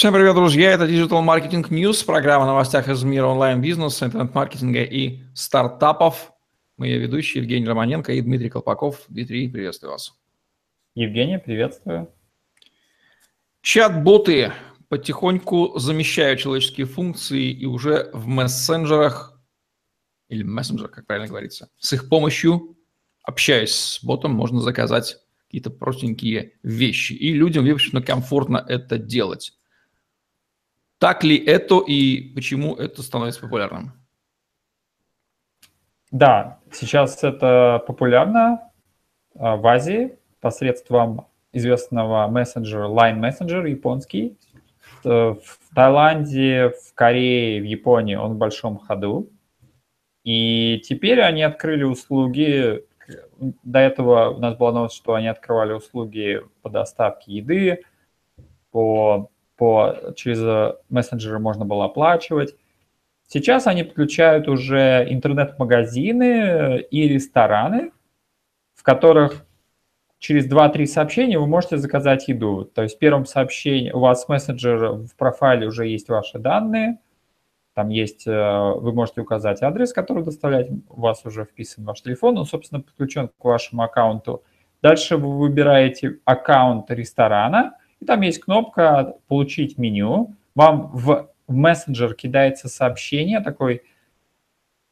Всем привет, друзья! Это Digital Marketing News, программа о новостях из мира онлайн-бизнеса, интернет-маркетинга и стартапов. Мы ее ведущие Евгений Романенко и Дмитрий Колпаков. Дмитрий, приветствую вас. Евгений, приветствую. Чат-боты потихоньку замещают человеческие функции и уже в мессенджерах, или мессенджерах, как правильно говорится, с их помощью, общаясь с ботом, можно заказать какие-то простенькие вещи. И людям, в общем, комфортно это делать. Так ли это и почему это становится популярным? Да, сейчас это популярно а, в Азии посредством известного мессенджера Line Messenger японский. Э, в Таиланде, в Корее, в Японии он в большом ходу. И теперь они открыли услуги. До этого у нас была новость, что они открывали услуги по доставке еды, по по, через э, мессенджеры можно было оплачивать. Сейчас они подключают уже интернет-магазины и рестораны, в которых через 2-3 сообщения вы можете заказать еду. То есть в первом сообщении у вас мессенджер в профайле уже есть ваши данные, там есть, э, вы можете указать адрес, который доставлять, у вас уже вписан ваш телефон, он, собственно, подключен к вашему аккаунту. Дальше вы выбираете аккаунт ресторана, и там есть кнопка «Получить меню». Вам в, мессенджер кидается сообщение, такой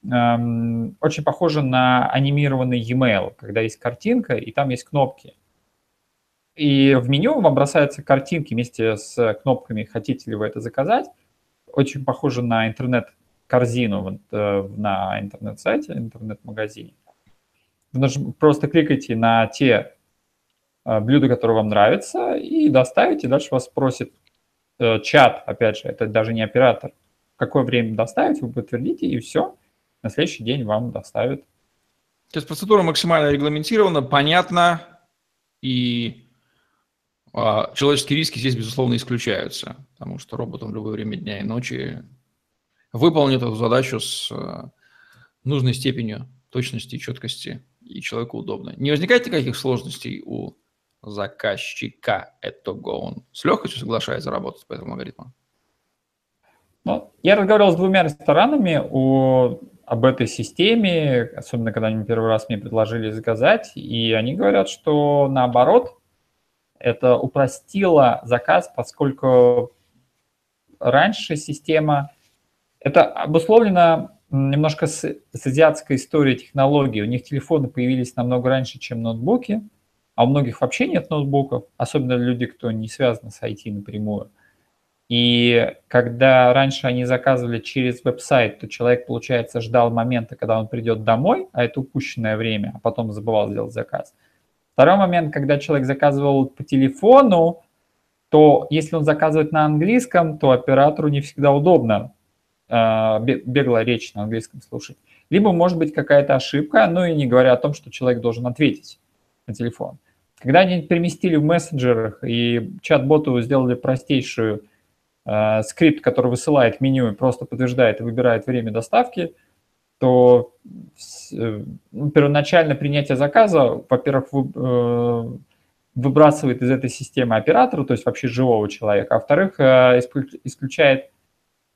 эм, очень похоже на анимированный e-mail, когда есть картинка, и там есть кнопки. И в меню вам бросаются картинки вместе с кнопками «Хотите ли вы это заказать?». Очень похоже на интернет-корзину э, на интернет-сайте, интернет-магазине. Просто кликайте на те блюдо, которое вам нравится, и доставите. Дальше вас спросит э, чат, опять же, это даже не оператор, какое время доставить, вы подтвердите, и все. На следующий день вам доставят. То есть процедура максимально регламентирована, понятна, и а, человеческие риски здесь, безусловно, исключаются, потому что роботом в любое время дня и ночи выполнит эту задачу с а, нужной степенью точности и четкости, и человеку удобно. Не возникает никаких сложностей у заказчика этого. Он с легкостью соглашается работать по этому алгоритму? Ну, я разговаривал с двумя ресторанами о, об этой системе, особенно когда они первый раз мне предложили заказать, и они говорят, что наоборот, это упростило заказ, поскольку раньше система, это обусловлено немножко с, с азиатской историей технологий. У них телефоны появились намного раньше, чем ноутбуки – а у многих вообще нет ноутбуков, особенно люди, кто не связан с IT напрямую. И когда раньше они заказывали через веб-сайт, то человек, получается, ждал момента, когда он придет домой, а это упущенное время, а потом забывал сделать заказ. Второй момент, когда человек заказывал по телефону, то если он заказывает на английском, то оператору не всегда удобно э, бегло речь на английском слушать. Либо может быть какая-то ошибка, ну и не говоря о том, что человек должен ответить на телефон. Когда они переместили в мессенджерах и чат-боту сделали простейшую э, скрипт, который высылает меню и просто подтверждает и выбирает время доставки, то э, ну, первоначально принятие заказа, во-первых, вы, э, выбрасывает из этой системы оператора, то есть вообще живого человека, а во-вторых, э, исключает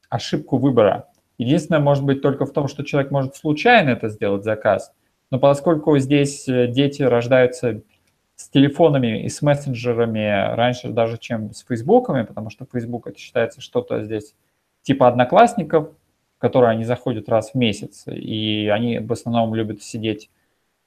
ошибку выбора. Единственное, может быть, только в том, что человек может случайно это сделать заказ, но поскольку здесь э, дети рождаются с телефонами и с мессенджерами раньше даже, чем с фейсбуками, потому что Facebook это считается что-то здесь типа одноклассников, в которые они заходят раз в месяц, и они в основном любят сидеть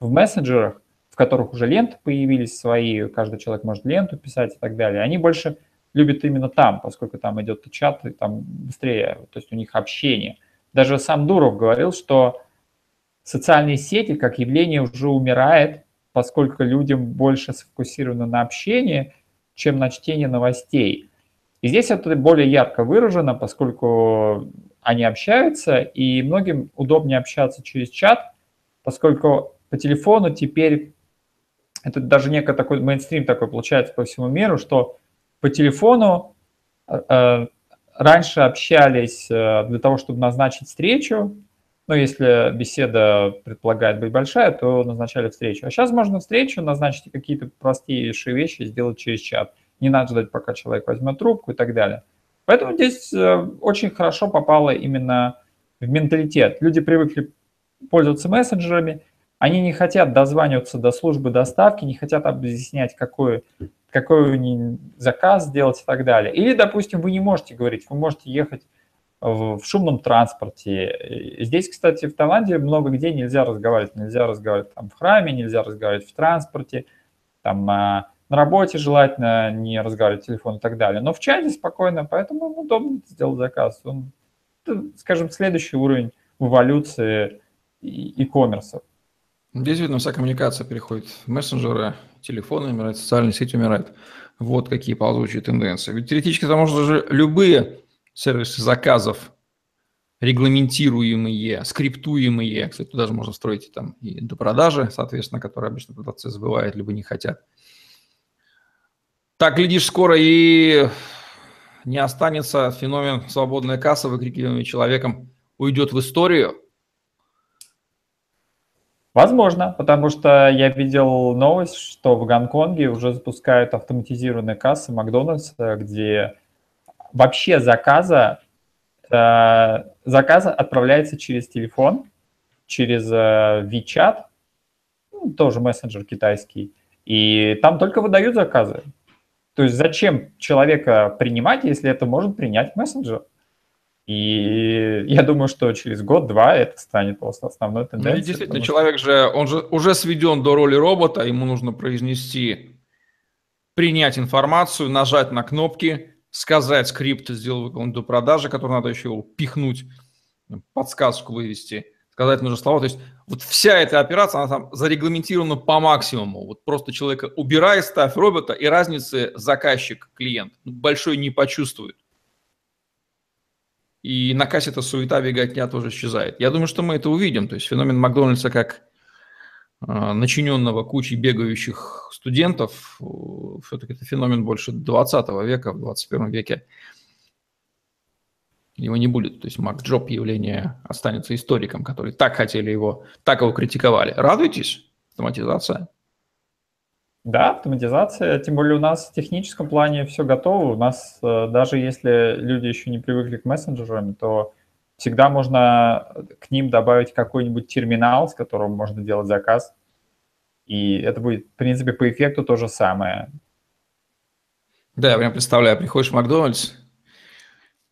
в мессенджерах, в которых уже ленты появились свои, каждый человек может ленту писать и так далее. Они больше любят именно там, поскольку там идет чат, и там быстрее, то есть у них общение. Даже сам Дуров говорил, что социальные сети как явление уже умирает, поскольку людям больше сфокусировано на общении, чем на чтении новостей. И здесь это более ярко выражено, поскольку они общаются, и многим удобнее общаться через чат, поскольку по телефону теперь это даже некий такой мейнстрим такой получается по всему миру, что по телефону э, э раньше общались э, для того, чтобы назначить встречу, но если беседа предполагает быть большая, то назначали встречу. А сейчас можно встречу назначить какие-то простейшие вещи сделать через чат. Не надо ждать, пока человек возьмет трубку и так далее. Поэтому здесь э, очень хорошо попало именно в менталитет. Люди привыкли пользоваться мессенджерами, они не хотят дозваниваться до службы доставки, не хотят объяснять, какой, какой заказ сделать и так далее. Или, допустим, вы не можете говорить, вы можете ехать в, шумном транспорте. Здесь, кстати, в Таиланде много где нельзя разговаривать. Нельзя разговаривать там в храме, нельзя разговаривать в транспорте, там а, на работе желательно не разговаривать телефон и так далее. Но в чате спокойно, поэтому удобно сделать заказ. Он, скажем, следующий уровень эволюции e-commerce. Здесь видно, вся коммуникация переходит в мессенджеры, телефоны умирают, социальные сети умирают. Вот какие ползучие тенденции. Ведь теоретически это можно же любые сервисы заказов, регламентируемые, скриптуемые, кстати, туда же можно встроить там и до продажи, соответственно, которые обычно продавцы забывают, либо не хотят. Так, глядишь, скоро и не останется феномен свободная касса, выкрикиваемый человеком, уйдет в историю. Возможно, потому что я видел новость, что в Гонконге уже запускают автоматизированные кассы Макдональдса, где вообще заказа, э, заказ отправляется через телефон, через э, WeChat, ну, тоже мессенджер китайский, и там только выдают заказы. То есть зачем человека принимать, если это может принять мессенджер? И я думаю, что через год-два это станет просто основной тенденцией. Ну, действительно, человек же, он же уже сведен до роли робота, ему нужно произнести, принять информацию, нажать на кнопки, сказать скрипт, сделал выполнить до продажи, который надо еще пихнуть, подсказку вывести, сказать нужно слова. То есть вот вся эта операция, она там зарегламентирована по максимуму. Вот просто человека убирай, ставь робота, и разницы заказчик-клиент большой не почувствует. И на кассе эта суета беготня тоже исчезает. Я думаю, что мы это увидим. То есть феномен Макдональдса как начиненного кучей бегающих студентов, все-таки это феномен больше 20 века, в 21 веке его не будет. То есть Мак Джоб явление останется историком, который так хотели его, так его критиковали. Радуйтесь, автоматизация. Да, автоматизация, тем более у нас в техническом плане все готово. У нас э, даже если люди еще не привыкли к мессенджерам, то всегда можно к ним добавить какой-нибудь терминал, с которым можно делать заказ. И это будет, в принципе, по эффекту то же самое. Да, я прям представляю, приходишь в Макдональдс,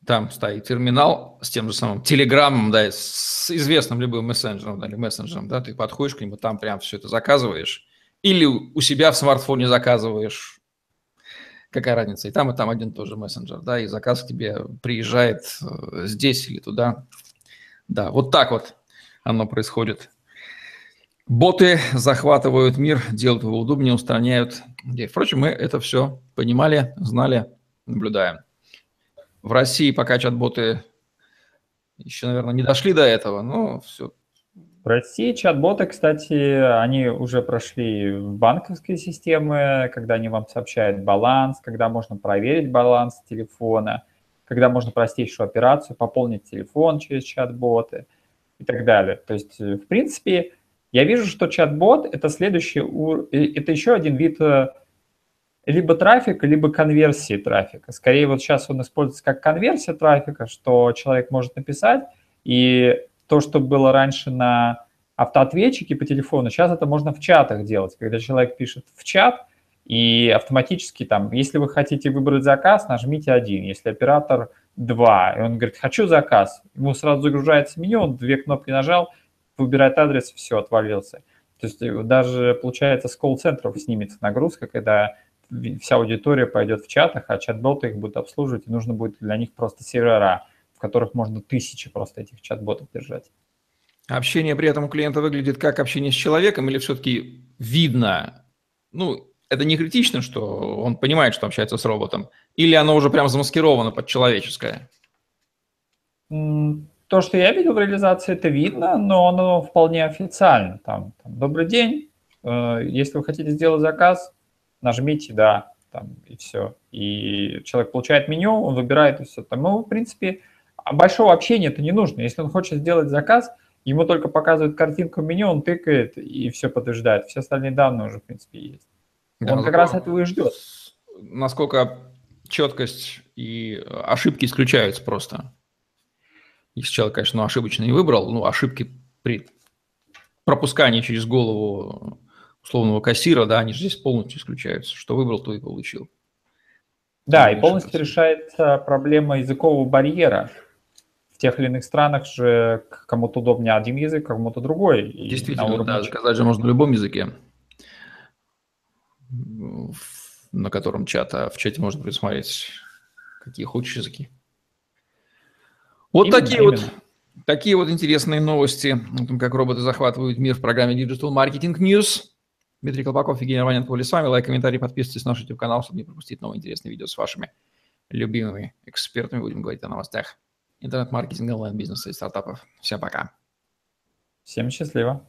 там стоит терминал с тем же самым телеграммом, да, с известным любым мессенджером, да, или мессенджером, да, ты подходишь к нему, там прям все это заказываешь, или у себя в смартфоне заказываешь, какая разница, и там, и там один тоже мессенджер, да, и заказ к тебе приезжает э, здесь или туда. Да, вот так вот оно происходит. Боты захватывают мир, делают его удобнее, устраняют людей. Впрочем, мы это все понимали, знали, наблюдаем. В России пока чат-боты еще, наверное, не дошли до этого, но все. В России чат-боты, кстати, они уже прошли в банковской системы, когда они вам сообщают баланс, когда можно проверить баланс телефона, когда можно простейшую операцию, пополнить телефон через чат-боты и так далее. То есть, в принципе, я вижу, что чат-бот – это следующий, э, это еще один вид э, либо трафика, либо конверсии трафика. Скорее вот сейчас он используется как конверсия трафика, что человек может написать, и то, что было раньше на автоответчике по телефону, сейчас это можно в чатах делать, когда человек пишет в чат, и автоматически там, если вы хотите выбрать заказ, нажмите один, если оператор два, и он говорит, хочу заказ, ему сразу загружается меню, он две кнопки нажал, выбирает адрес, все, отвалился. То есть э, даже, получается, с колл-центров снимется нагрузка, когда вся аудитория пойдет в чатах, а чат-боты их будут обслуживать, и нужно будет для них просто сервера, которых можно тысячи просто этих чат-ботов держать. Общение при этом у клиента выглядит как общение с человеком или все-таки видно? Ну, это не критично, что он понимает, что общается с роботом, или оно уже прям замаскировано под человеческое? То, что я видел в реализации, это видно, но оно вполне официально. Там, там добрый день, э, если вы хотите сделать заказ, нажмите «да», там, и все. И человек получает меню, он выбирает и все. Там, ну, в принципе, большого общения это не нужно. Если он хочет сделать заказ, ему только показывают картинку меню, он тыкает и все подтверждает. Все остальные данные уже, в принципе, есть. Да, он как раз этого и ждет. Насколько четкость и ошибки исключаются просто. Если человек, конечно, ну, ошибочно не выбрал, ну, ошибки при пропускании через голову условного кассира, да, они же здесь полностью исключаются. Что выбрал, то и получил. Да, и полностью решается проблема языкового барьера. Тех или иных странах же кому-то удобнее один язык, кому-то другой. Действительно, уровне... да, заказать же можно на любом языке, на котором чата, в чате можно присмотреть, какие хочешь языки. Вот именно, такие именно. вот такие вот интересные новости о том, как роботы захватывают мир в программе Digital Marketing News. Дмитрий Колпаков, Евгений Романенко были с вами. Лайк, комментарий, подписывайтесь на наш YouTube-канал, чтобы не пропустить новые интересные видео с вашими любимыми экспертами. Будем говорить о новостях интернет-маркетинга, онлайн-бизнеса и стартапов. Всем пока. Всем счастливо.